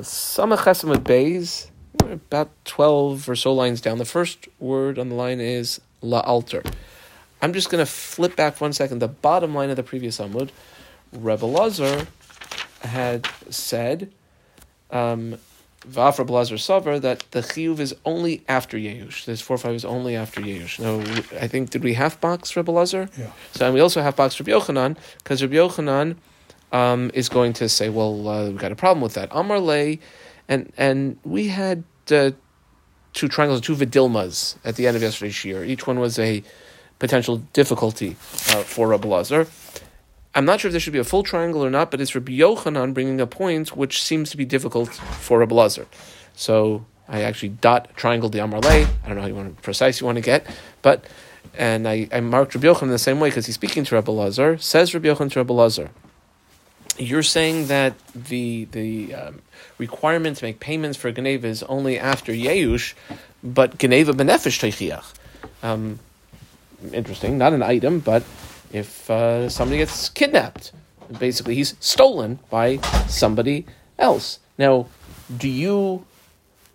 Samach Bays, about 12 or so lines down. The first word on the line is La Alter. I'm just going to flip back one second. The bottom line of the previous Amud, Rebbe Lazar had said, um, Vafra Blazer Savar, that the Chiyuv is only after Yeush. This 4 5 is only after Yeush. No, I think, did we half box Rebbe Lazar? Yeah. So, and we also have box Rabbi Yochanan, because Rabbi Yochanan um, is going to say, well, uh, we've got a problem with that. Amar Lay, and, and we had uh, two triangles, two vidilmas at the end of yesterday's year. Each one was a potential difficulty uh, for Rabbi Lazar. I'm not sure if there should be a full triangle or not, but it's Rabbi Yochanan bringing a point which seems to be difficult for Rabbi Lazar. So I actually dot triangle the Amar Lay. I don't know how you want precise you want to get, but and I, I marked Rabbi Yochanan the same way because he's speaking to Rabbi Lazar. Says Rabbi Yochanan to Rabbi Lazar, you're saying that the the um, requirement to make payments for geneiva is only after Yeush, but geneiva benefesh teichiach. Um, interesting, not an item, but if uh, somebody gets kidnapped, basically he's stolen by somebody else. Now, do you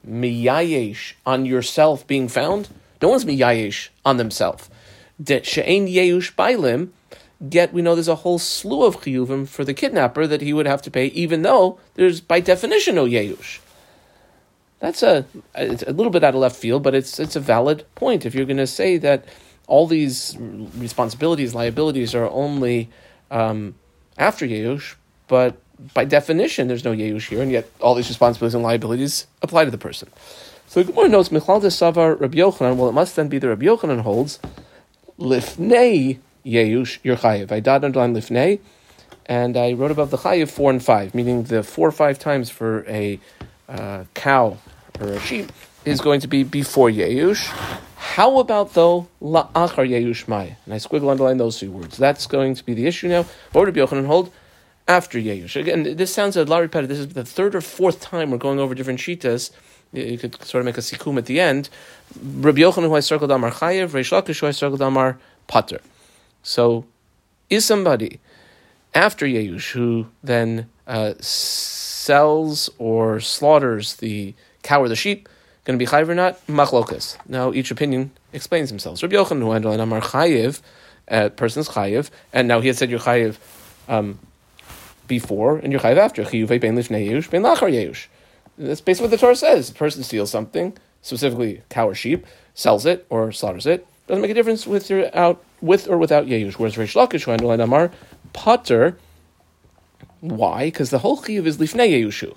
miyayesh on yourself being found? No one's miyayesh on themselves. She'ein yeush bailim, Yet we know there's a whole slew of chiyuvim for the kidnapper that he would have to pay, even though there's by definition no yeush. That's a it's a little bit out of left field, but it's it's a valid point. If you're going to say that all these responsibilities, liabilities are only um, after yeush, but by definition there's no yeush here, and yet all these responsibilities and liabilities apply to the person. So the Gemara notes Michlal de Savar Rabbi Yochanan. Well, it must then be the Rabbi Yochanan holds lifnei Yeush, your chayiv. I dot underline lifnei, and I wrote above the chayiv four and five, meaning the four or five times for a uh, cow or a sheep is going to be before Yeush. How about though la'achar Yeush mai? And I squiggle underline those two words. That's going to be the issue now. What would Yochanan hold? After Yeush. Again, this sounds a lot repetitive. This is the third or fourth time we're going over different shitas. You could sort of make a sikum at the end. Rabbi Yochanan, who I circled Amar Chayev, Reish Lakish, who I circled Amar Pater. So, is somebody after Yeush who then uh, sells or slaughters the cow or the sheep going to be chayiv or not? Machlokas. Now, each opinion explains themselves. Rabbi Yochanan who handled Amar chayiv, uh, person's chayiv, and now he had said you're chayiv um, before and you're chayiv after. Chiyuvei ben lifnei Yeush, ben lachar Yeush. That's basically what the Torah says. The person steals something, specifically cow or sheep, sells it or slaughters it. Doesn't make a difference with you're out with or without Yeush. Whereas Reish Lakish, who Amar, Potter, why? Because the whole chiyuv is Lifnei Yeushu.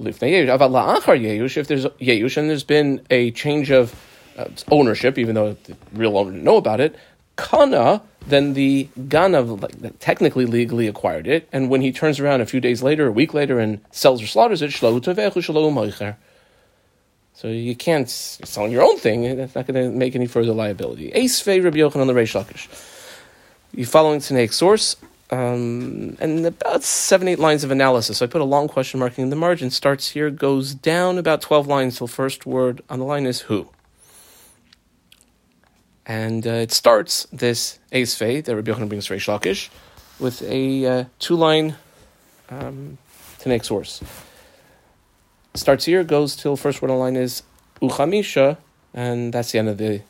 Lifnei Yeush. Aval La'achar Yeush, if there's Yeush and there's been a change of uh, ownership, even though the real owner didn't know about it, Kana, then the Ganav like, technically legally acquired it, and when he turns around a few days later, a week later, and sells or slaughters it, Shlohu Tavechu Shlohu Moicher. So you can't sell your own thing. That's not going to make any further liability. Ace Fei Rabbi Yochanan the Reish Lakish. You following Tanaic source, um, and about seven, eight lines of analysis. So I put a long question marking in the margin. Starts here, goes down about 12 lines till first word on the line is who. And uh, it starts this Ace Fei that Rabbi Yochanan brings Reish Lakish with a uh, two line um, Tanaic source starts here, goes till first word on line is uchamisha, and that's the end of the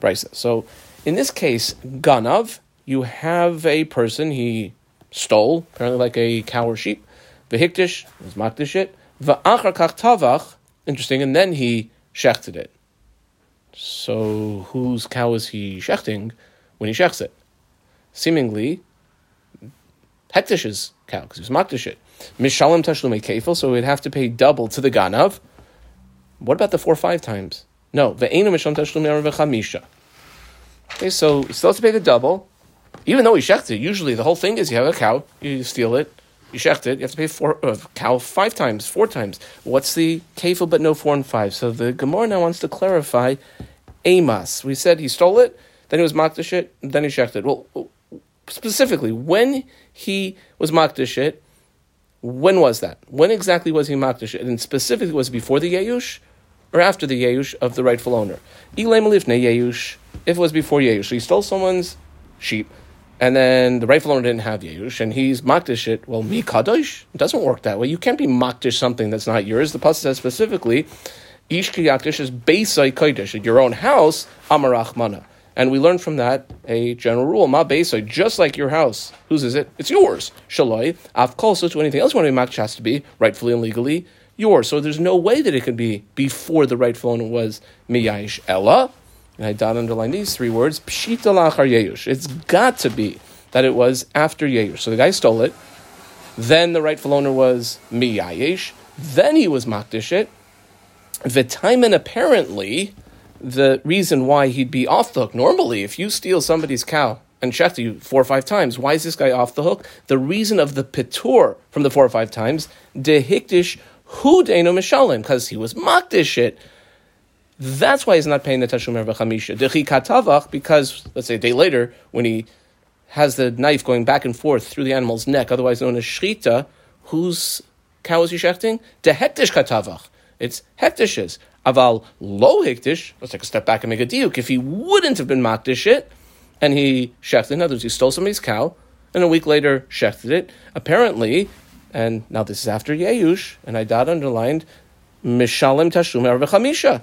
brisa. So in this case, ganav, you have a person he stole, apparently like a cow or sheep. Vehikdish is makdish it. Va'achar kach tavach, interesting, and then he shechted it. So whose cow is he shechting when he shechts it? Seemingly, Hekdesh's cow, because he was it. Mishalim tashlumei kefil, so we'd have to pay double to the ganav. What about the four or five times? No, ve'enu mishalim tashlumei v'chamisha. Okay, so he still has to pay the double, even though he it. Usually, the whole thing is you have a cow, you steal it, you shecht it, you have to pay four uh, cow five times, four times. What's the kefil but no four and five? So the Gemara now wants to clarify Amos. We said he stole it, then he was makdish it, then he shecht it. Well, specifically, when he was makdish it, when was that? When exactly was he makdish? And specifically, was it before the Yeush or after the Yeush of the rightful owner? If it was before Yeush, so he stole someone's sheep, and then the rightful owner didn't have Yeush, and he's Makdish it. Well, mi Kadosh? It doesn't work that way. You can't be Makdish something that's not yours. The Pasuk says specifically, Ish Yakdish is Beisai Kodesh. At your own house, Amarach Mana. And we learn from that a general rule, Ma Beisai, just like your house. Whose is it? It's yours. Shaloi. Af so to anything else you want to be Makdish has to be rightfully and legally yours. So there's no way that it could be before the rightful owner was Miyash Ella. And I dot underline these three words, Pshita lachar Yeush. It's got to be that it was after Yeush. So the guy stole it. Then the rightful owner was Miyayesh. Then he was Makdish it. Vitamin apparently, the reason why he'd be off the hook, normally if you steal somebody's cow and check you four or five times, why is this guy off the hook? The reason of the pitur from the four or five times, de hikdish hu deino mishalim, because he was Makdish it. That's why he's not paying the Tashum Erva Chamisha. Dechi Katavach, because, let's say a day later, when he has the knife going back and forth through the animal's neck, otherwise known as Shechita, whose cow is he shechting? De Hekdesh Katavach. It's Hekdesh's. Aval lo hikdish, let's take a step back and make a diuk. If he wouldn't have been Makdish it, and he shechted, in other words, he stole somebody's cow, and a week later shechted it, apparently, and now this is after Yeush, and I dot underlined, Mishalim Tashum Erva Chamisha.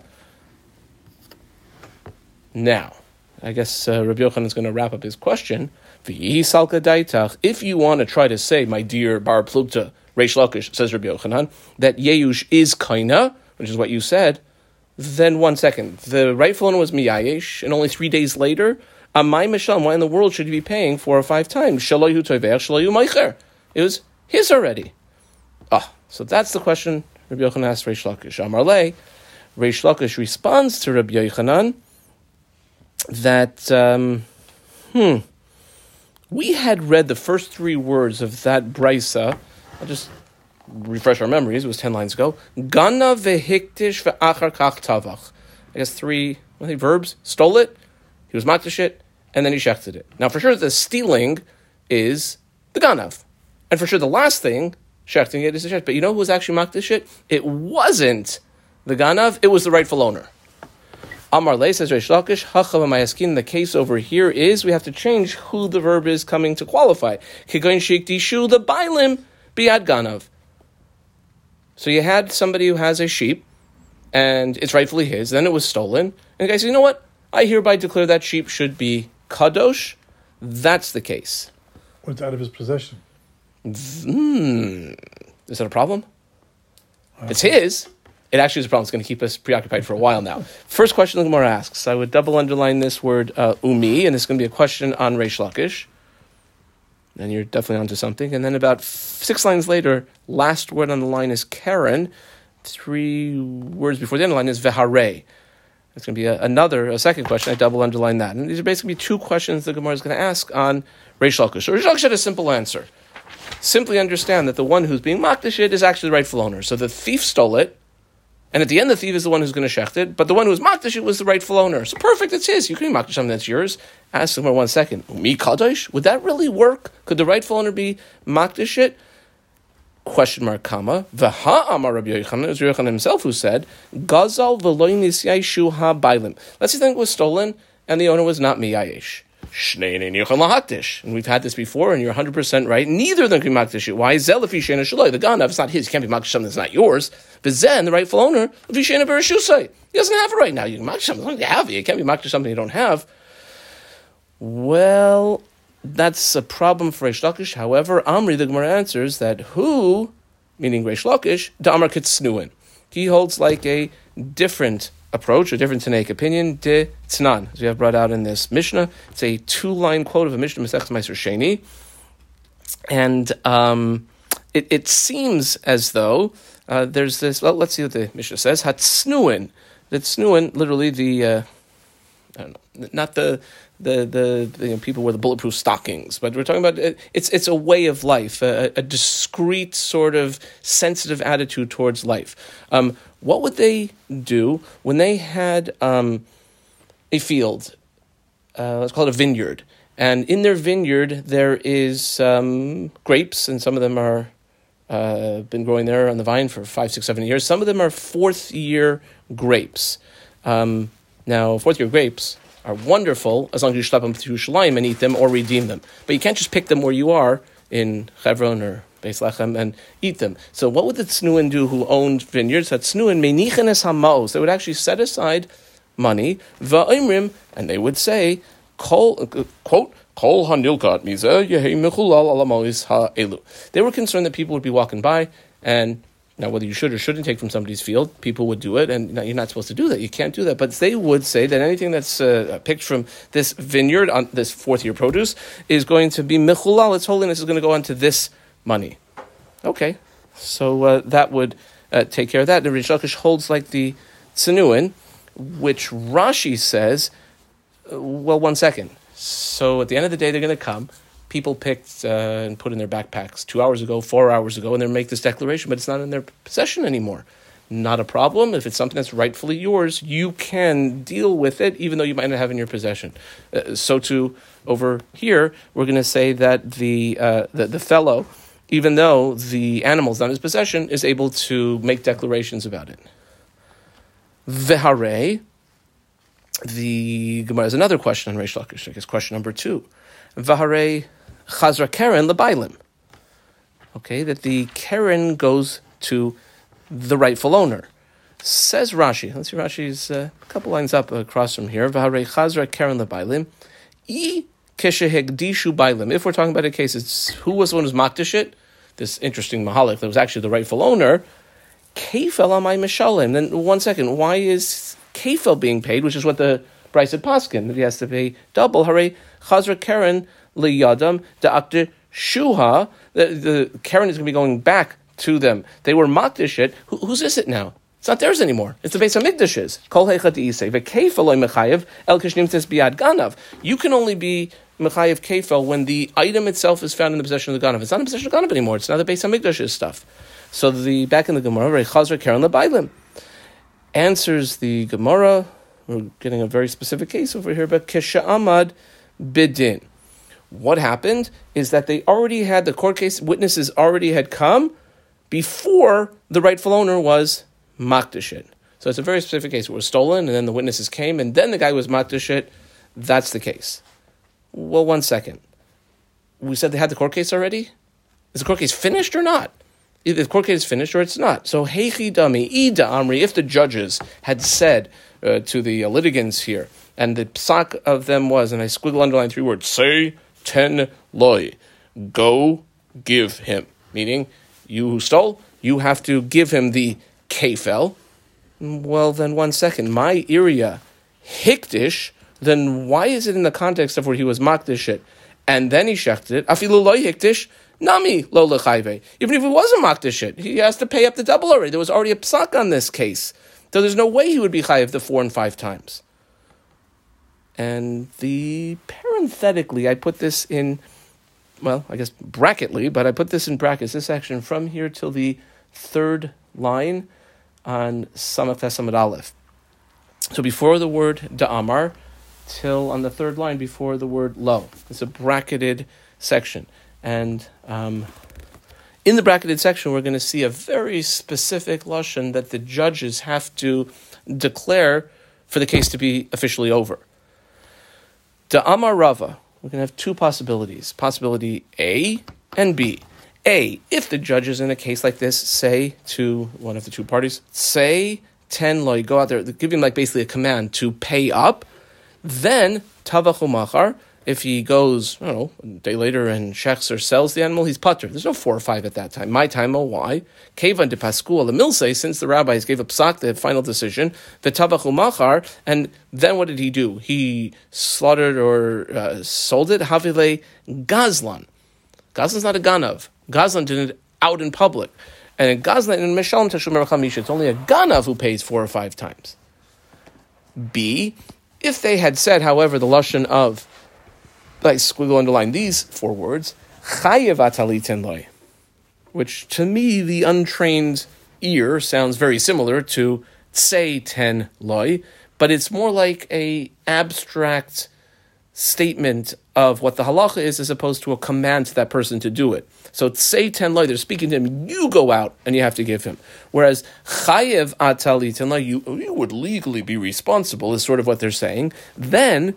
Now, I guess uh, Rabbi Yochanan is going to wrap up his question. If you want to try to say, my dear Bar Plukta, Reish Lakish, says Rabbi Yochanan, that Yeush is Kaina, which is what you said, then one second. The rightful one was Miyayesh, and only three days later, Amai Mishal, why in the world should he be paying four or five times? Shaloyu Toiveach, Shaloyu Meicher. It was his already. Ah, so that's the question Rabbi Yochanan asked Reish Lakish. Amar Le, Reish Lakish responds to Rabbi Yochanan, that, um, hmm, we had read the first three words of that brisa. I'll just refresh our memories. It was ten lines ago. Gana vehikdish ve'achar kach tavach. I guess three I think verbs. Stole it. He was makdish it, and then he shechted it. Now, for sure, the stealing is the ganav, and for sure, the last thing shechting it is the shet. But you know who was actually makdish it? It wasn't the ganav. It was the rightful owner. Amar Le says Reish Lakish, Hachavamayaskin. The case over here is we have to change who the verb is coming to qualify. Kigoin Shik Dishu, the Bailim, Biad Ganav. So you had somebody who has a sheep, and it's rightfully his, then it was stolen, and the guy says, you know what? I hereby declare that sheep should be Kadosh. That's the case. What's out of his possession? Hmm. Is that a problem? It's his it actually is a problem. It's going to keep us preoccupied for a while now. First question the Gemara asks. I would double underline this word uh, umi, and it's going to be a question on Reish Lakish. And you're definitely onto something. And then about six lines later, last word on the line is Karen. Three words before the end of the line is vehare. It's going to be a, another, a second question. I double underline that. And these are basically two questions the Gemara is going to ask on Reish Lakish. Reish Lakish had a simple answer. Simply understand that the one who's being mocked is actually the rightful owner. So the thief stole it, and at the end, the thief is the one who's going to shecht it, but the one who was makdish it was the rightful owner. So perfect, it's his. You can be makdish something that's yours. Ask him for one second. Mi kadosh? Would that really work? Could the rightful owner be makdish it? Question mark, comma. V'ha amar Rabbi Yochanan, it was Yochanan himself who said, Gazal v'loy nisyai ha bailim. Let's say the thing was stolen, and the owner was not miyayesh. And we've had this before, and you're 100% right. Neither of them can be makdish. Why? Zelafi shena shaloi. The ganav is not his. You can't be makdish something that's not yours. But Zen, the rightful owner, vishena bereshusai. He doesn't have it right now. You can makdish something. You have it. You can't be makdish something you don't have. Well, that's a problem for Reish. However, Amri, the Gemara answers that who, meaning Reish Lakish, Damar Kitsnuin. He holds like a different approach, a different Tanaic opinion, de Tnan, as we have brought out in this Mishnah. It's a two line quote of a Mishnah Masech Meiser Sheni. And um, it, it seems as though uh, there's this, well, let's see what the Mishnah says. Hatsnuin. The Tsnuin, literally the, uh, I don't know, not the, the the, the you know, people wear the bulletproof stockings, but we're talking about it, it's it's a way of life, a, a discreet sort of sensitive attitude towards life. Um, what would they do when they had um, a field? Uh, let's call it a vineyard, and in their vineyard there is um, grapes, and some of them are uh, been growing there on the vine for five, six, seven years. Some of them are fourth year grapes. Um, now, fourth year grapes are wonderful as long as you schlep them to Yerushalayim and eat them or redeem them. But you can't just pick them where you are in Hebron or Beis Lechem and eat them. So what would the Tznuin do who owned vineyards? That Tznuin menichenes hamaos. They would actually set aside money, va'imrim, and they would say, Kol, quote, Kol hanilkat mizeh alamois ha'elu. They were concerned that people would be walking by and now, whether you should or shouldn't take from somebody's field, people would do it, and you're not supposed to do that. You can't do that. But they would say that anything that's uh, picked from this vineyard on this fourth year produce is going to be mechulal. Its holiness is going to go onto this money. Okay, so uh, that would uh, take care of that. The Reish Lakish holds like the Tsanuin, which Rashi says, uh, well, one second. So at the end of the day, they're going to come people picked uh, and put in their backpacks two hours ago, four hours ago, and they make this declaration, but it's not in their possession anymore. Not a problem. If it's something that's rightfully yours, you can deal with it, even though you might not have in your possession. Uh, so, too, over here, we're going to say that the, uh, the, the fellow, even though the animal's not in his possession, is able to make declarations about it. Vehare, the Gemara has another question on Reish Lakish. I guess question number two. Vahare Chazra Keren Lebailim. Okay, that the Karen goes to the rightful owner. Says Rashi. Let's see Rashi's uh, a couple lines up across from here. V'harei Chazra Keren Lebailim. E Keshehegdishu Bailim. If we're talking about a case, it's who was the one who's makdish it? This interesting mahalik that was actually the rightful owner. Kefel amay mishalim. Then one second, why is Kefel being paid, which is what the Bryce had paskin that he has to pay double. Hare Chazra Keren liyadam da'akte shuha. The, the Keren is going to be going back to them. They were makdish it. Who, whose is it now? It's not theirs anymore. It's the Beis HaMikdash's. Kol heichad isei v'keifel mechayev el kishnimtes biad ganav. You can only be mechayev keifel when the item itself is found in the possession of the ganav. It's not in possession of the ganav anymore. It's now the Beis HaMikdash's stuff. So the back in the Gemara, Chazra Keren Lebailim answers the Gemara. We're getting a very specific case over here, but Kesha Ahmad Bidin what happened is that they already had the court case witnesses already had come before the rightful owner was makdashit. So it's a very specific case. It was stolen, and then the witnesses came, and then the guy was makdashit. That's the case. Well, one second. We said they had the court case already. Is the court case finished or not? Either the court case is finished or it's not. So heichi dami ida amri. If the judges had said uh, to the litigants here, and the psak of them was, and I squiggle underline three words, say ten loy. Go give him. Meaning, you who stole, you have to give him the kefel. Well, then one second. My area hikdish, then why is it in the context of where he was makdish it? And then he shechted it. Afilu loy hikdish, nami lo. Even if it wasn't makdish it, he has to pay up the double already. There was already a psak on this case. So there's no way he would be chayiv the four and five times. And the parenthetically, I put this in, well, I guess bracketly, but I put this in brackets, this section from here till the third line on Samach Aleph. So before the word Da'amar, till on the third line before the word lo. It's a bracketed section. And um, in the bracketed section, we're going to see a very specific Lashon that the judges have to declare for the case to be officially over. To Amar Rava, we're going to have two possibilities. Possibility A and B. A, if the judges in a case like this say to one of the two parties, say 10 loy, go out there, give him like basically a command to pay up, then tavachu machar, if he goes, I don't know, a day later and checks or sells the animal, he's putter. There's no four or five at that time. My time, oh, why? Kevan de the milse, since the rabbis gave up psak, the final decision, the tabachu machar, and then what did he do? He slaughtered or uh, sold it, havile gazlan. Gazlan's not a ganav. Gazlan did it out in public. And in Gazlan, in Mishalim Tashum it's only a ganav who pays four or five times. B, if they had said, however, the Lashon of like squiggle underline these four words, chayev ataliten loy, which to me, the untrained ear sounds very similar to say ten loy, but it's more like a abstract statement of what the halacha is as opposed to a command to that person to do it. So say ten loy, they're speaking to him. You go out and you have to give him. Whereas chayev atali ten loy, you you would legally be responsible. Is sort of what they're saying. Then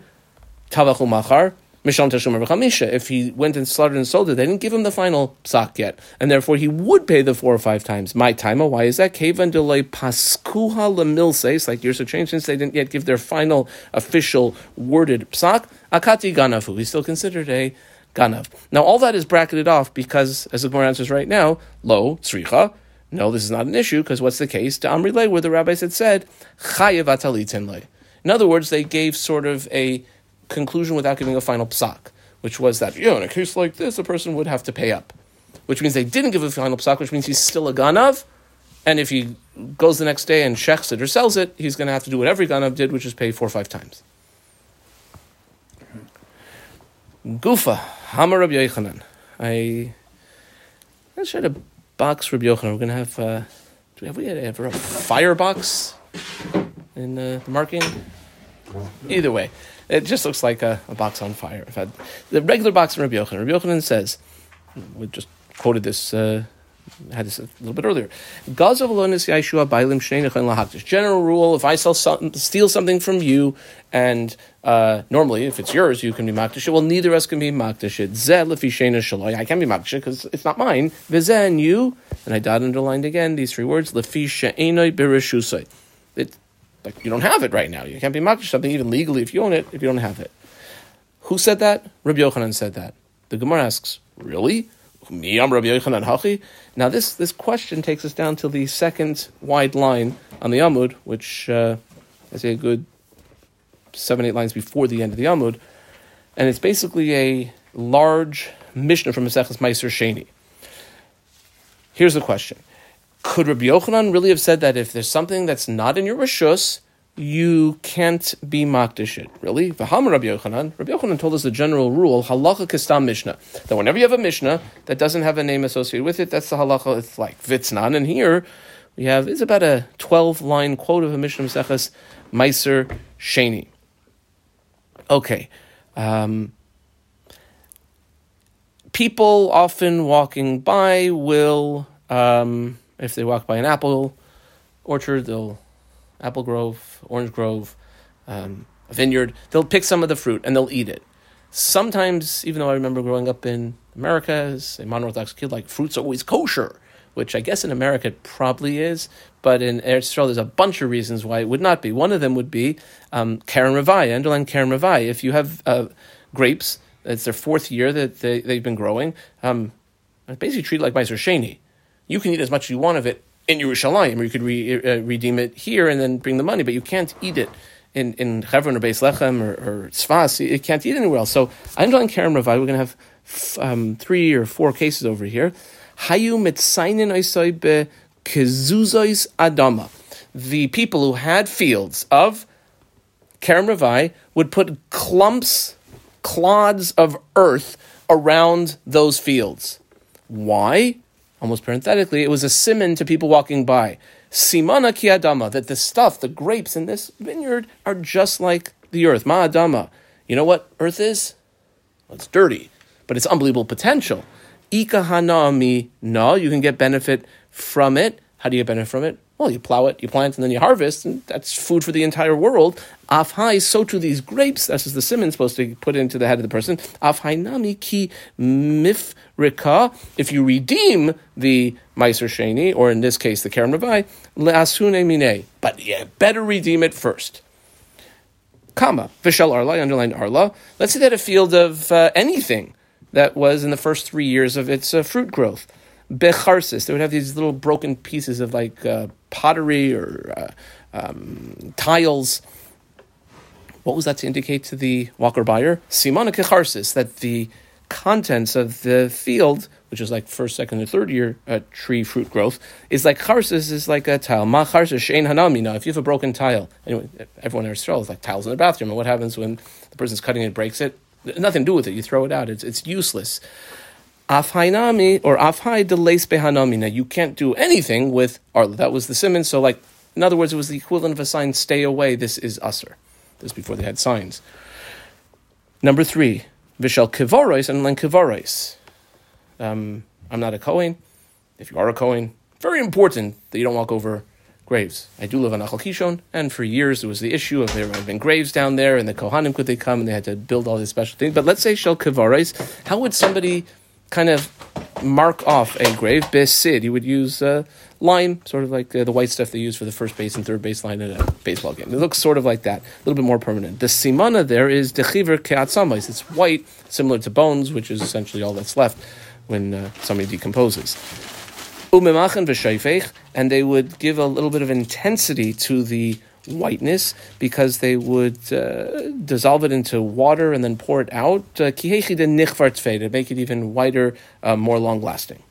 tavachu machar. If he went and slaughtered and sold it, they didn't give him the final psak yet, and therefore he would pay the four or five times. My time, why is that? Kevan delay paskuha lemilses, like years have changed since they didn't yet give their final official worded psak. Akati ganafu, he's still considered a ganav. Now all that is bracketed off because, as the Gemara answers right now, lo tzricha. No, this is not an issue because what's the case? To Amri where the rabbis had said chayev atali In other words, they gave sort of a conclusion without giving a final psak, which was that, in a case like this, a person would have to pay up. Which means they didn't give a final psak, which means he's still a ganav, and if he goes the next day and shechs it or sells it, he's going to have to do what every ganav did, which is pay four or five times. Gufa, Hamar Rabbi Yochanan. I, I should have box Rabbi Yochanan. We're going to have, uh, do we have, we have a firebox in uh, the marking? Either way, it just looks like a, a box on fire. The regular box from Rabbi Yochanan. Rabbi Yochanan says, we just quoted this, uh, had this a little bit earlier. General rule: If I sell some, steal something from you, and uh, normally if it's yours, you can be makdish. Well, neither of us can be makdish. I can't be makdish because it's not mine. and you, and I dot underlined again these three words: lefisha It like you don't have it right now. You can't be makdish something even legally if you own it if you don't have it. Who said that? Rabbi Yochanan said that. The Gemara asks, really? Now this this question takes us down to the second wide line on the Amud, which uh, I a good seven eight lines before the end of the Amud, and it's basically a large Mishnah from Maseches Meiser Sheni. Here's the question: could Rabbi Yochanan really have said that if there's something that's not in your Rishus, you can't be makdish it? Really? V'hamar Rabbi Yochanan. Rabbi Yochanan told us the general rule, halacha kistam mishnah, that whenever you have a mishnah that doesn't have a name associated with it, that's the halacha. It's like vitznan. And here we have, it's about a 12 line quote of a mishnah Maseches Meiser Sheni. Okay. Um, people often walking by will um, if they walk by an apple orchard, they'll apple grove, orange grove, um, a vineyard. They'll pick some of the fruit and they'll eat it. Sometimes, even though I remember growing up in America as a mono-orthodox kid, like fruit's are always kosher, which I guess in America it probably is, but in Eretz Yisrael there's a bunch of reasons why it would not be. One of them would be um, Kerem Ravai, underline Kerem Ravai. If you have uh, grapes, it's their fourth year that they, they've been growing, um, basically treated like Meiser Sheni you can eat as much as you want of it in Yerushalayim, or you could re, uh, redeem it here and then bring the money, but you can't eat it in, in Hebron or Beis Lechem or, or Tzfas. You can't eat anywhere else. So I'm doing Kerem Ravai. We're going to have um, three or four cases over here. Hayu mitzainin be kezuzois adama. The people who had fields of Kerem Ravai would put clumps, clods of earth around those fields. Why? Almost parenthetically, it was a simon to people walking by. Simana ki adama, that the stuff, the grapes in this vineyard are just like the earth. Ma adama. You know what earth is? Well, it's dirty, but it's unbelievable potential. Ika hanami no, you can get benefit from it. How do you benefit from it? Well, you plow it, you plant, and then you harvest, and that's food for the entire world. Afhai, so to these grapes, this is the simon supposed to put into the head of the person. Afhai nami ki mifrika, if you redeem the Meiser Sheni, or in this case the Kerem Ravai, le'asune mine. But better redeem it first. Kama, Vishal Arla, underlined Arla. Let's say that a field of uh, anything that was in the first three years of its uh, fruit growth becharsis. They would have these little broken pieces of like uh, pottery or uh, um, tiles. What was that to indicate to the walker buyer? Simona kecharsis, that the contents of the field, which is like first, second, or third year uh, tree fruit growth, is like charsis is like a tile. Ma charsis shein hanami. Now, if you have a broken tile, anyway, everyone in Israel is like tiles in the bathroom. And what happens when the person's cutting it, breaks it? Nothing to do with it. You throw it out. It's it's useless. Afhainami or afhai delays behanamina. You can't do anything with arla. That was the simon. So, like, in other words, it was the equivalent of a sign, stay away, this is usr. This before they had signs. Number three, vishal kivarois and len kivarois. Um, I'm not a Kohen. If you are a Kohen, very important that you don't walk over graves. I do live on Achal Kishon, and for years there was the issue of there had been graves down there, and the Kohanim could they come, and they had to build all these special things. But let's say Shel Kavares, how would somebody kind of mark off a grave? Besid, you would use uh, lime, sort of like uh, the white stuff they use for the first base and third base line in a baseball game. It looks sort of like that, a little bit more permanent. The simana there is dechiver keatzamais. It's white, similar to bones, which is essentially all that's left when uh, somebody decomposes and they would give a little bit of intensity to the whiteness because they would uh, dissolve it into water and then pour it out. Uh, to make it even whiter, uh, more long lasting.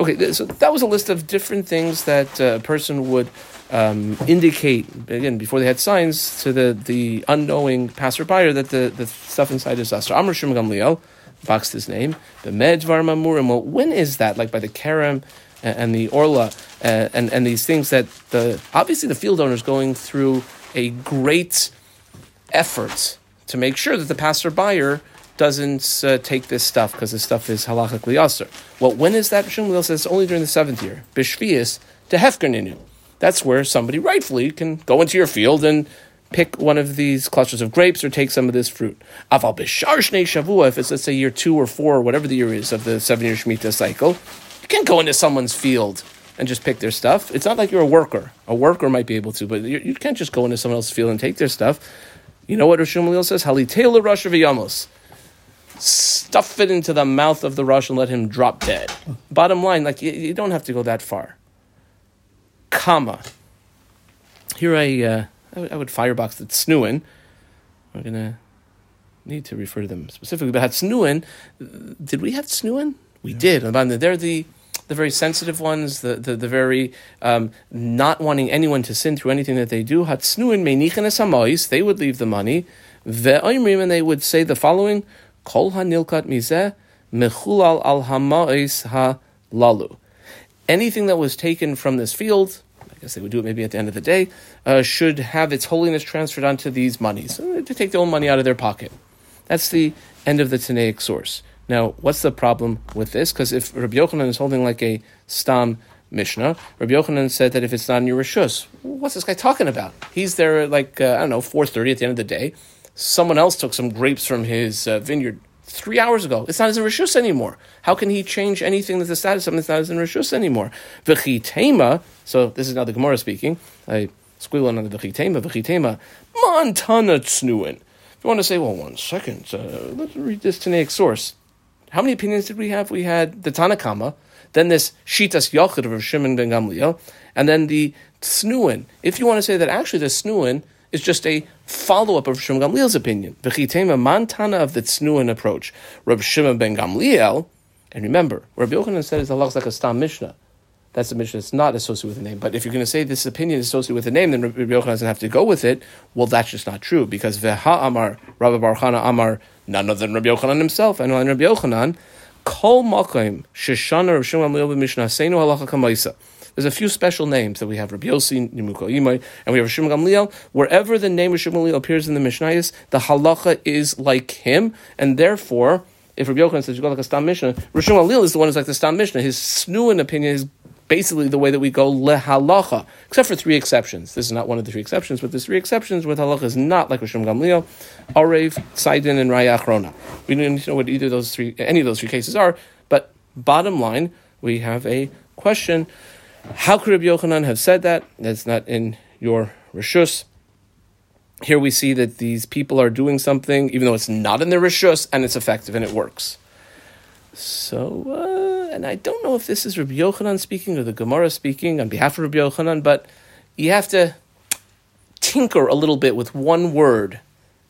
Okay, so that was a list of different things that uh, a person would um, indicate again before they had signs to the, the unknowing passerby that the, the stuff inside is astra. Amr Shim Gamliel, boxed his name. The Medvar Mamurim. Well, when is that? Like by the Kerem and the Orla uh, and, and these things that the obviously the field owner is going through a great effort to make sure that the passer buyer doesn't uh, take this stuff because this stuff is halachically aser. Well, when is that? Shmuel says it's only during the seventh year. Bishvius to hefkerninu. That's where somebody rightfully can go into your field and pick one of these clusters of grapes or take some of this fruit. Aval bishar shnei shavua, if it's let's say year two or four or whatever the year is of the seven year shemitah cycle, you can't go into someone's field and just pick their stuff. It's not like you're a worker. A worker might be able to, but you, you can't just go into someone else's field and take their stuff. You know what Rosh says? Halitela Rosh v'yamos. Stuff it into the mouth of the rush and let him drop dead. Bottom line, like you, you, don't have to go that far. Comma. Here I, uh, I, would, would firebox the snuin. We're gonna need to refer to them specifically. But had snuin, did we have snuin? We yeah. did. They're the the very sensitive ones, the the, the very um, not wanting anyone to sin through anything that they do. Hatsnuin meinichen they would leave the money. Ve'oimrim, and they would say the following: Kol hanilkat mizeh mechulal al hama'is ha lalu. Anything that was taken from this field, I guess they would do it maybe at the end of the day, uh, should have its holiness transferred onto these monies. to take their own money out of their pocket. That's the end of the Tanaic source. Now, what's the problem with this? Because if Rabbi Yochanan is holding like a stam Mishnah, Rabbi Yochanan said that if it's not in your rishus, what's this guy talking about? He's there like uh, I don't know four thirty at the end of the day. Someone else took some grapes from his uh, vineyard three hours ago. It's not as in rishus anymore. How can he change anything that's the status of something that's not as in rishus anymore? V'chitema. So this is now the Gemara speaking. I squeal on the v'chitema. V'chitema. mantana tsnuin. If you want to say, well, one second, uh, let's read this Tanaic source. How many opinions did we have? We had the Tanakama, then this Shitas Yochid of Shimon ben Gamliel, and then the Snuin. If you want to say that actually the Snuin is just a follow up of Shimon Gamliel's opinion, V'chitema mantana of the Snuin approach. Reb Shimon ben Gamliel, and remember, Rabbi Yochanan said it's a like a Stam Mishnah. That's a mission that's not associated with a name. But if you're going to say this opinion is associated with a name, then Rabbi Yochanan doesn't have to go with it. Well, that's just not true because Veha Amar, Rabbi Barchana Amar none other than Rabbi Yochanan himself, and Rabbi Yochanan, Kol Makim Shishana Rav Shimon Mishnah Seinu Halacha Kamaisa. There's a few special names that we have Rabbi Yossi, Nimuko Imai, and we have Shimon Gamliel. Wherever the name of Gamliel appears in the Mishnayos, the halacha is like him, and therefore, if Rabbi Yochanan says you go like a Stam Mishnah, Gamliel is the one who's like the Stam Mishnah. His snuin opinion is basically the way that we go lehalacha, except for three exceptions. This is not one of the three exceptions, but there's three exceptions where halacha is not like Rishon Gamliel, Arev, Sidon, and Raya Achrona. We don't know what either of those three, any of those three cases are, but bottom line, we have a question. How could Rabbi Yochanan have said that? That's not in your Rishus. Here we see that these people are doing something, even though it's not in their Rishus, and it's effective and it works. So, uh, and I don't know if this is Rabbi Yochanan speaking or the Gemara speaking on behalf of Rabbi Yochanan, but you have to tinker a little bit with one word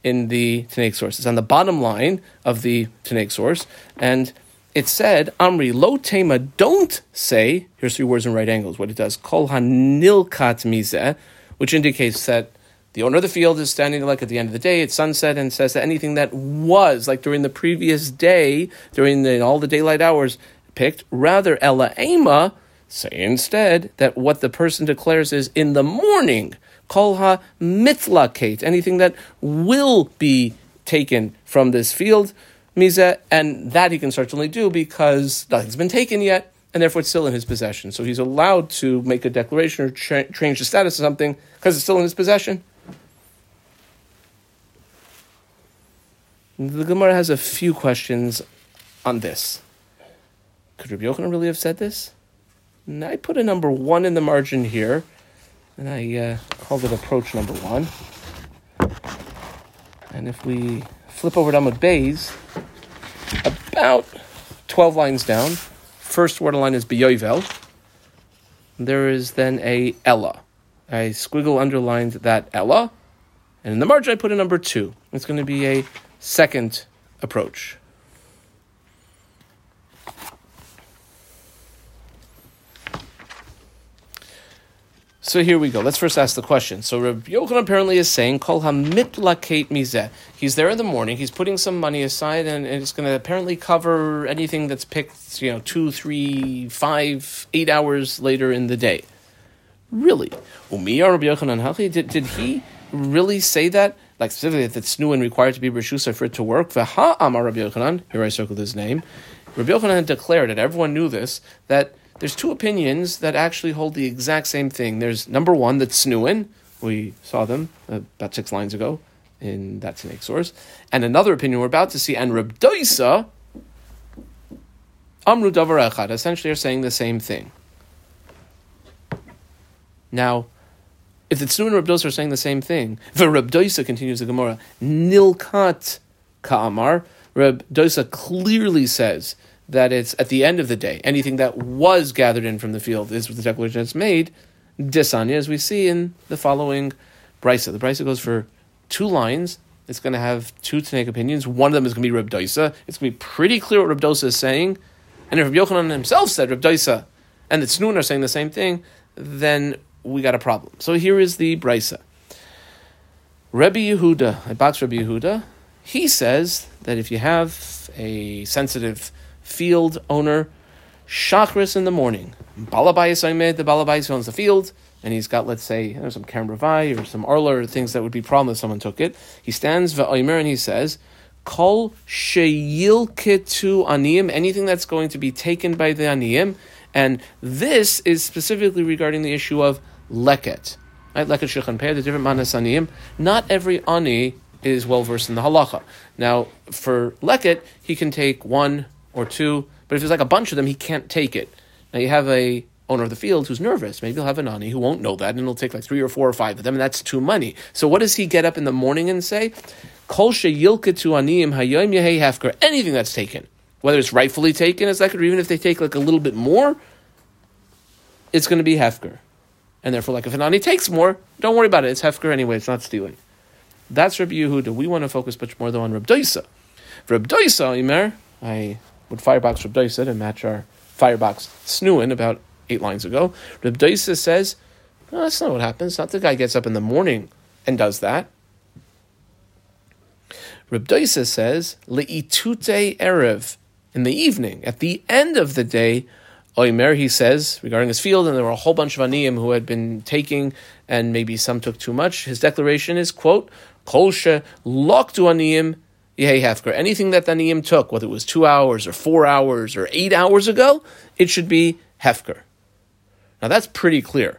in the Tanaic source. It's on the bottom line of the Tanaic source, and it said, Amri, lo tema, don't say, here's three words in right angles, what it does, kol hanilkat mizeh, which indicates that the owner of the field is standing like at the end of the day, it's sunset, and says that anything that was, like during the previous day, during the, all the daylight hours, picked. Rather, Ella Ema, say instead that what the person declares is in the morning, kolha mitzla kate, anything that will be taken from this field, Mizeh, and that he can certainly do because nothing's been taken yet, and therefore it's still in his possession. So he's allowed to make a declaration or cha- change the status of something because it's still in his possession. The Gemara has a few questions on this. Could Rabbi Yochanan really have said this? And I put a number one in the margin here, and I uh, called it approach number one. And if we flip over to Amud Bays, about 12 lines down, first word of line is Biyovel. There is then a Ella. I squiggle underlined that Ella, and in the margin I put a number two. It's going to be a second approach. So here we go. Let's first ask the question. So Rabbi Yochanan apparently is saying, "Kol hamitlaket mizeh." He's there in the morning. He's putting some money aside, and, it's going to apparently cover anything that's picked. You know, two, three, five, eight hours later in the day. Really, Umiyar Rabbi Yochanan Hachi? Did did he really say that? Like specifically that and required to be Rishusa for it to work? V'ha Amar Rabbi Yochanan. Here I circled his name. Rabbi Yochanan declared, and everyone knew this, that there's two opinions that actually hold the exact same thing. There's number one that's snuin. We saw them uh, about six lines ago in that Tanaic source. And another opinion we're about to see, and Reb Doisa, Amru Davar essentially are saying the same thing. Now, if the Tznu and Reb Doisa are saying the same thing, the Reb Doisa continues the Gemara, Nilkat Ka'amar, Reb Doisa clearly says that it's at the end of the day. Anything that was gathered in from the field is the declaration that's made. Disanya, as we see in the following brisa. The brisa goes for two lines. It's going to have two Tanaic opinions. One of them is going to be Reb Doisa. It's going to be pretty clear what Reb Doisa is saying. And if Reb Yochanan himself said Reb Doisa, and the Tznuin are saying the same thing, then we got a problem. So here is the brisa. Rebbe Yehuda, I box Rebbe Yehuda, he says that if you have a sensitive field owner, Shachris in the morning. Balabayas Aimed, the Balabayas owns the field, and he's got, let's say, you know, some Kamravai or some Arla or things that would be problem if someone took it. He stands Va'omer and he says, Kol sheyilketu aniyim, anything that's going to be taken by the aniyim, and this is specifically regarding the issue of leket. Right? Leket shechan the different manas aniyim. Not every ani is well versed in the halacha. Now, for leket, he can take one or two, but if there's like a bunch of them, he can't take it. Now you have a owner of the field who's nervous. Maybe he'll have an ani who won't know that, and it'll take like three or four or five of them, and that's too many. So what does he get up in the morning and say? Kol yilka to aniyim hayom yehei hefker. Anything that's taken, whether it's rightfully taken as like, or even if they take like a little bit more, it's going to be hefker. And therefore, like if an ani takes more, don't worry about it. It's hefker anyway. It's not stealing. That's Rabbi Yehuda. We want to focus much more though on Rabbi Doisa. Rabbi Doisa, Imer, I would firebox Rabbi Doisa to match our firebox snuin about eight lines ago. Rabbi Doisa says, no, that's not what happens. Not the guy gets up in the morning and does that. Rabbi Doisa says, le'itute erev, in the evening, at the end of the day, Oimer, he says, regarding his field, and there were a whole bunch of aniyim who had been taking, and maybe some took too much. His declaration is, quote, Kolshe loktu aniyim Yehei Hefker. Anything that the Aniyim took, whether it was two hours or four hours or eight hours ago, it should be Hefker. Now that's pretty clear.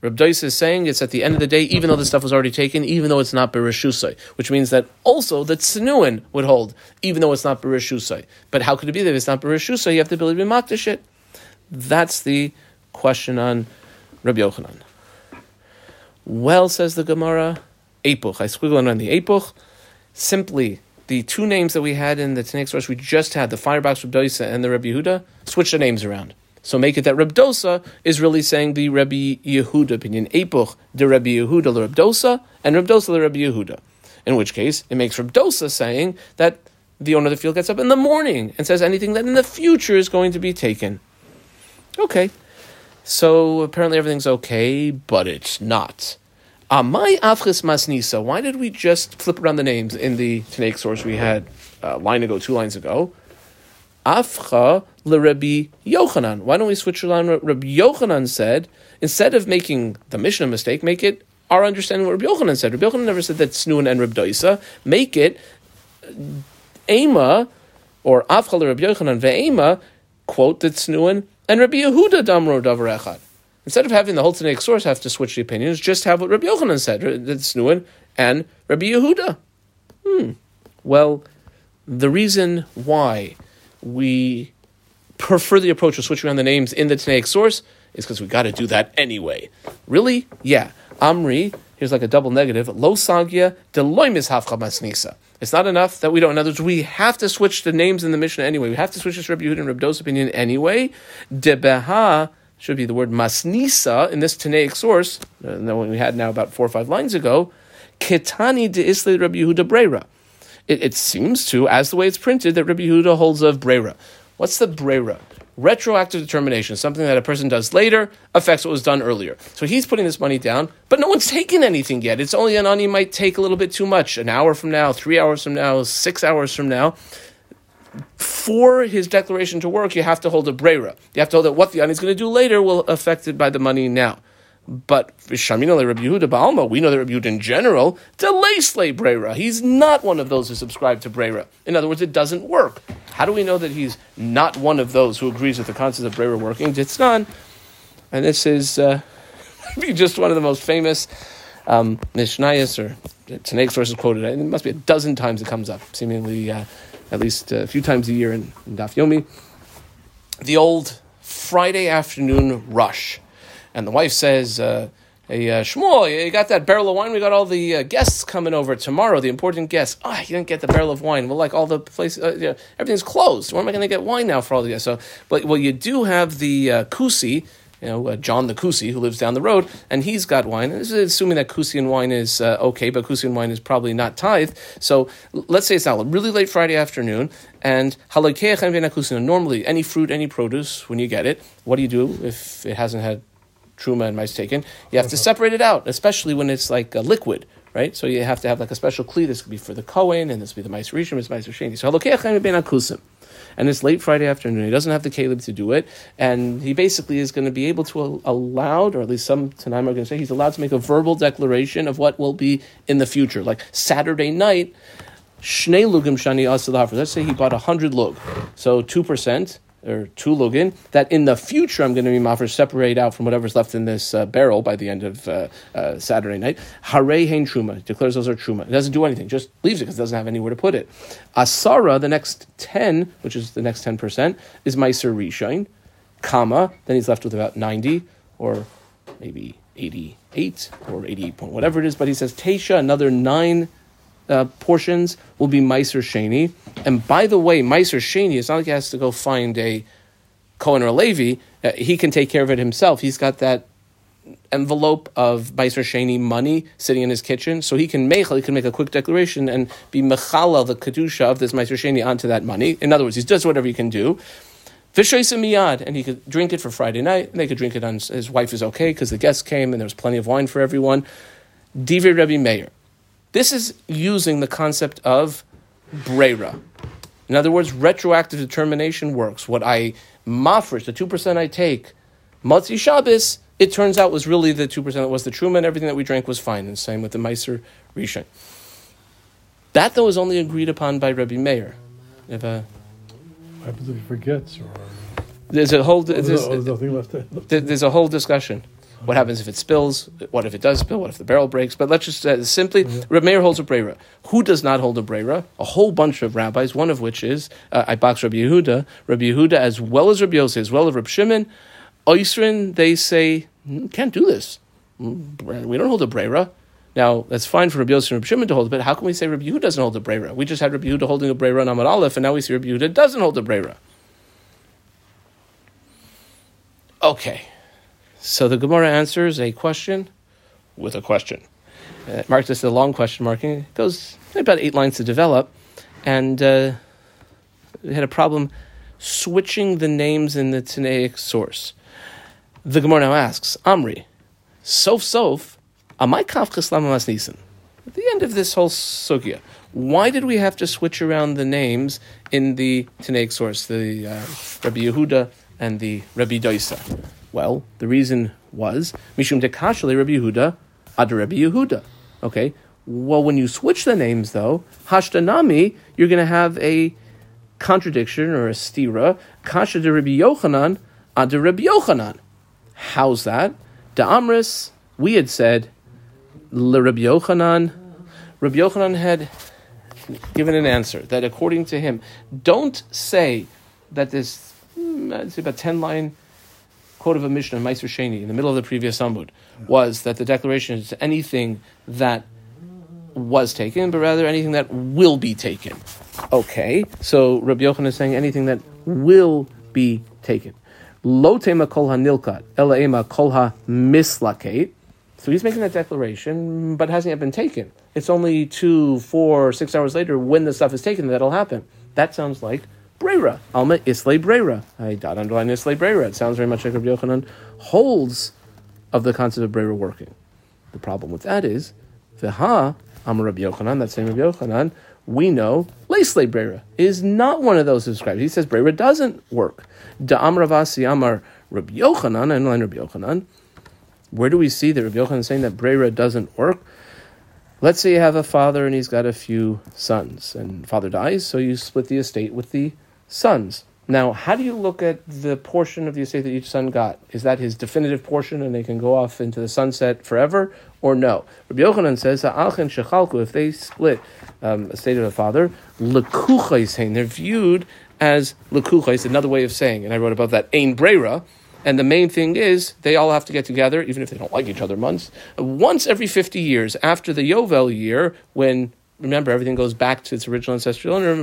Reb Dois is saying it's at the end of the day, even though the stuff was already taken, even though it's not Bereshusai, which means that also the Tsenuin would hold, even though it's not Bereshusai. But how could it be that if it's not Bereshusai, you have the ability to makdish it? That's the question on Rabbi Yochanan. Well, says the Gemara, Epuch. I squiggle on the Epuch. Simply the two names that we had in the Tanaic source, we just had the firebox Reb Dosa and the Rabbi Yehuda, switch the names around. So make it that Reb Dosa is really saying the Rabbi Yehuda opinion. Epuch, the Rabbi Yehuda, the Reb Dosa, and Reb Dosa, the Rebbe Yehuda. In which case, it makes Reb Dosa saying that the owner of the field gets up in the morning and says anything that in the future is going to be taken. Okay. So apparently everything's okay, but it's not. Amai Afchis Masnisa. Why did we just flip around the names in the Tanaic source we had a uh, line ago, two lines ago? Afcha Rabbi Yochanan. Why don't we switch around? what Rabbi Yochanan said instead of making the Mishnah mistake, make it our understanding what Rabbi Yochanan said. Rabbi Yochanan never said that Snuin and Rabbi Doisa. Make it Ema Or Avchal Rabbi Yochanan ve'ema, quote that Tznuin, and Rabbi Yehuda damro davar echad. Instead of having the whole Tanaic source have to switch the opinions, just have what Rabbi Yochanan said, the Tznuin, and Rabbi Yehuda. Hmm. Well, the reason why we prefer the approach of switching around the names in the Tanaic source is because we got to do that anyway. Really? Yeah. Amri, here's like a double negative. Lo sagia deloimis hafcha masnisa. It's not enough that we don't. In other words, we have to switch the names in the Mishnah anyway. We have to switch this Rabbi Yehuda and Rabbi Do's opinion anyway. Debeha should be the word masnisa in this Tanaic source, uh, the one we had now about four or five lines ago. Ketani de isle Rabbi Yehuda brera. It, it, seems to, as the way it's printed, that Rabbi Yehuda holds of brera. What's the brera? Retroactive determination, something that a person does later, affects what was done earlier. So he's putting this money down, but no one's taken anything yet. It's only an ani might take a little bit too much, an hour from now, three hours from now, six hours from now for his declaration to work, you have to hold a brera. You have to hold that what the ani is going to do later will affect it by the money now. But Shamina Rabbi Yehuda Baalma, we know that Rabbi Yehuda in general delays slay brera. He's not one of those who subscribe to brera. In other words, it doesn't work. How do we know that he's not one of those who agrees with the concept of brera working? It's not. And this is uh, just one of the most famous um, Mishnayos or Tanaic sources quoted. It must be a dozen times it comes up, seemingly uh, at least a few times a year in, in Daf Yomi. The old Friday afternoon rush and the wife says, uh, "Hey uh, Shmuel, you got that barrel of wine? We got all the uh, guests coming over tomorrow. The important guests. Ah, oh, you didn't get the barrel of wine. Well, like all the places, uh, you know, everything's closed. Where am I going to get wine now for all the guests? So, but well, you do have the uh, kusi." you know, uh, John the Kusi, who lives down the road, and he's got wine. And this is assuming that Kusi and wine is uh, okay, but Kusi and wine is probably not tithe. So let's say it's now really late Friday afternoon, and normally any fruit, any produce, when you get it, what do you do if it hasn't had truma and mice taken, you have to uh-huh. separate it out, especially when it's like a liquid, right? So you have to have like a special kli. This could be for the kohen, and this could be the mice rishon, this mice sheni. So halokech and it's late Friday afternoon. He doesn't have the caleb to do it, and he basically is going to be able to allow, or at least some tanaim are going to say he's allowed to make a verbal declaration of what will be in the future, like Saturday night. Shnei lugim shani Let's say he bought hundred lug, so two percent or two lugin, that in the future I'm going to be mafresh separate out from whatever's left in this uh, barrel by the end of uh, uh, Saturday night. Hare hein truma declares those are truma. It doesn't do anything, just leaves it because it doesn't have anywhere to put it. Asara, the next ten, which is the next ten percent, is meiser rishain, comma. Then he's left with about ninety or maybe eighty-eight or eighty-eight point whatever it is. But he says teisha another nine uh, portions will be Meiser Sheni. And by the way, Meiser Sheni, it's not like he has to go find a Cohen or Levi. Uh, he can take care of it himself. He's got that envelope of Meiser Sheni money sitting in his kitchen, so he can make he can make a quick declaration and be mechala the kedusha of this Meiser Sheni onto that money. In other words, he does whatever he can do. miyad, and he could drink it for Friday night, and they could drink it on his wife is okay because the guests came and there was plenty of wine for everyone. Divrei Rebbe Meir. This is using the concept of brera. In other words, retroactive determination works. What I mafresh, the 2% I take, Motzei Shabbos, it turns out was really the 2% that was the truma. everything that we drank was fine. And same with the Meiser Rishon. That, though, is only agreed upon by Rabbi Meir. If, uh, happens if he forgets? Or... There's a whole, there's, oh, there's, there's a whole discussion. What happens if it spills? What if it does spill? What if the barrel breaks? But let's just uh, simply, mm-hmm. Reb Meir holds a brera. Who does not hold a brera? A whole bunch of rabbis, one of which is uh, box Rabbi Yehuda. Rabbi Yehuda, as well as Rabbi Yosef, as well as Rabbi Shimon. Oisrin, they say, mm, can't do this. Mm, we don't hold a brera. Now, that's fine for Rabbi Yosef and Rabbi Shimon to hold, but how can we say Rabbi Yehuda doesn't hold a brera? We just had Rabbi Yehuda holding a brera on Amud Aleph, and now we see Rabbi Yehuda doesn't hold a brera. Okay. So the Gemara answers a question with a question. Uh, marked this a long question marking. It goes about eight lines to develop, and uh, we had a problem switching the names in the Tanaic source. The Gemara now asks, Amri, sof sof, amai kaf nisan. At the end of this whole sugya, why did we have to switch around the names in the Tanaic source, the uh, Rabbi Yehuda and the Rabbi Doisa? Well, the reason was Mishum Dekashale Rabbi Yehuda Ad Rabbi Yehuda. Okay. Well, when you switch the names, though, Hashtanami, you're going to have a contradiction or a stira. Kasha de Rabbi Yochanan ad Rabbi Yochanan. How's that? De Amris, we had said, Le Rabbi Yochanan. Rabbi Yochanan had given an answer that according to him, don't say that this, hmm, I'd say about 10 line quote of a Mishnah, Meiser Sheni, in the middle of the previous Amud, was that the declaration is anything that was taken, but rather anything that will be taken. Okay, so Rabbi Yochanan is saying anything that will be taken. Lo tema kol ha-nilkat, ela ema kol ha-mislakate. So he's making that declaration, but hasn't yet been taken. It's only two, four, six hours later when the stuff is taken that'll happen. That sounds like Brera. Alma Isle Brera. I dot underline Isle Brera. It sounds very much like Rabbi Yochanan holds of the concept of Brera working. The problem with that is, Viha, Amar Rabbi Yochanan, that same Rabbi Yochanan, we know Leisle Brera is not one of those who describes. He says Brera doesn't work. Da Amar Avasi Amar Rabbi Yochanan, and line Rabbi Yochanan. Where do we see that Rabbi Yochanan is saying that Brera doesn't work? Let's say you have a father and he's got a few sons, and father dies, so you split the estate with the sons. Now, how do you look at the portion of the estate that each son got? Is that his definitive portion and they can go off into the sunset forever, or no? Rabbi Yochanan says, if they split um, estate of a father, they're viewed as lekuchais, another way of saying, and I wrote about that, ein brera, and the main thing is they all have to get together, even if they don't like each other months, once every 50 years after the Yovel year, when, remember, everything goes back to its original ancestral owner,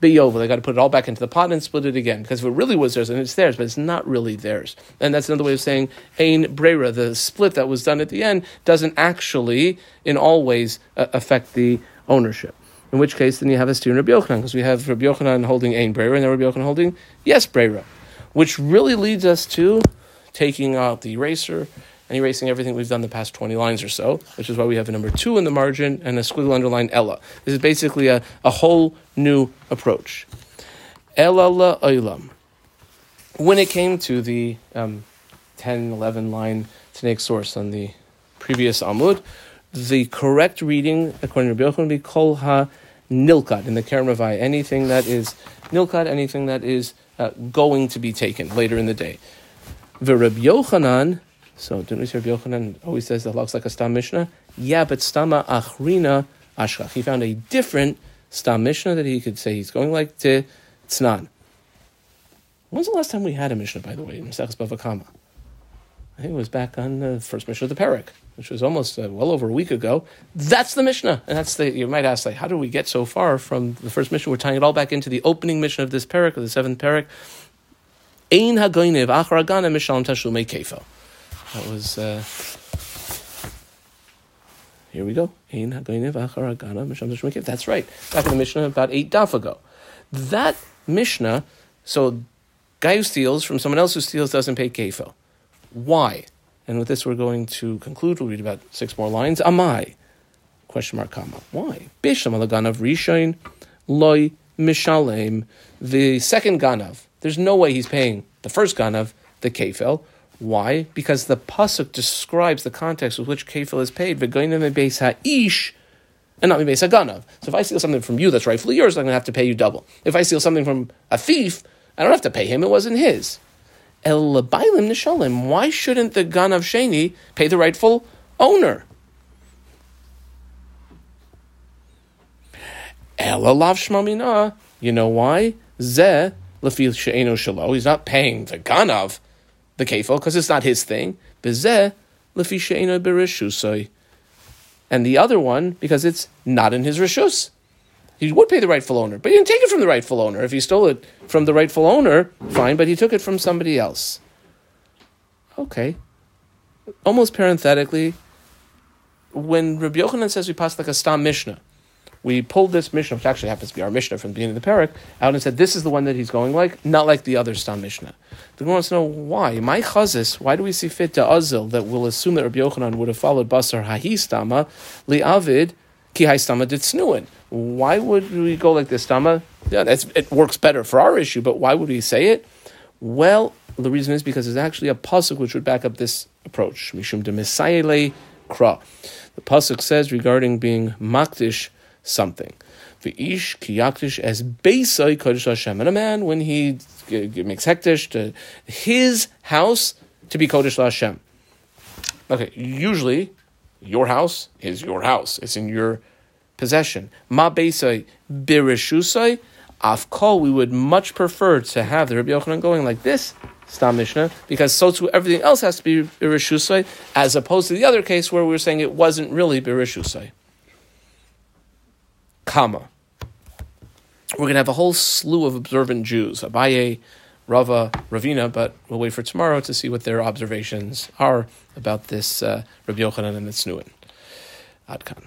Beyovel. They got to put it all back into the pot and split it again. Because if it really was theirs, and it's theirs, but it's not really theirs. And that's another way of saying Ein Brera. The split that was done at the end doesn't actually, in all ways, uh, affect the ownership. In which case, then you have a steer in Rabbi Yochanan, because we have Rabbi Yochanan holding Ein Brera, and Rabbi Yochanan holding Yes Brera. Which really leads us to taking out the eraser and erasing everything we've done the past 20 lines or so, which is why we have a number two in the margin and a squiggle underline Ella. This is basically a, a whole new approach. Ella la oilam. When it came to the um, 10, 11 line Tanaic source on the previous Amud, the correct reading, according to Rabbi Yochanan, would be kol ha nilkat in the Kerem Ravai. Anything that is nilkat, anything that is uh, going to be taken later in the day. The Rabbi Yochanan so see Rabbi Yochanan always says that looks like a Stam Mishnah? Yeah, but Stama Achrina Ashkach. He found a different Stam Mishnah that he could say he's going like to Tznan. When's the last time we had a Mishnah, by the way, in Mesechus Bava Kama? I think it was back on the first Mishnah of the Perek, which was almost uh, well over a week ago. That's the Mishnah, and that's the. You might ask, like, how do we get so far from the first Mishnah? We're tying it all back into the opening Mishnah of this Perek, of the seventh Perek. Ein hagoinev acharagana mishalom tashlume kefo. That was. Uh, here we go. That's right. Back in the Mishnah about eight daf ago. That Mishnah, so guy who steals from someone else who steals doesn't pay kefil. Why? And with this, we're going to conclude. We'll read about six more lines. Amai? Question mark, comma. Why? Bishlam alaganav rishain loy mishalem. The second ganav. There's no way he's paying the first ganav the kefil. Why? Because the pasuk describes the context with which kefil is paid. V'goyim beis ha'ish, and not beis haganav. So if I steal something from you that's rightfully yours, I'm going to have to pay you double. If I steal something from a thief, I don't have to pay him; it wasn't his. El bailim nishalim. Why shouldn't the ganav sheni pay the rightful owner? El alav. You know why? Zeh lefil she'eno shalo. He's not paying the ganav the kefil because it's not his thing. And the other one because it's not in his rishus. He would pay the rightful owner, but he didn't take it from the rightful owner. If he stole it from the rightful owner, fine, but he took it from somebody else. Okay. Almost parenthetically, when Rabbi Yochanan says we pass like a stam mishnah, we pulled this Mishnah, which actually happens to be our Mishnah from the beginning of the Perek, out and said this is the one that he's going like, not like the other Stam Mishnah. The Gemara wants to know why. My chazis, why do we see fit to Azil that we'll assume that Rabbi Yochanan would have followed Basar Hahistama, Liavid, Ki Haistama did snuin? Why would we go like this, Tama? Yeah, it works better for our issue, but why would we say it? Well, the reason is because there's actually a pasuk which would back up this approach. Mishum de kra. The pasuk says regarding being makdish something. V'ish ki yakdish as beisai kodesh Hashem. And a man, when he makes hekdesh to his house to be kodesh Hashem. Okay, usually your house is your house. It's in your possession. Ma beisai birishusai. Afkol, we would much prefer to have the Rabbi Yochanan going like this, Stam Mishnah, because so too everything else has to be birishusai, as opposed to the other case where we were saying it wasn't really birishusai. Comma. We're going to have a whole slew of observant Jews, Abaye, Rava, Ravina, but we'll wait for tomorrow to see what their observations are about this uh, Rabbi Yochanan and the Tznuin. Adkan.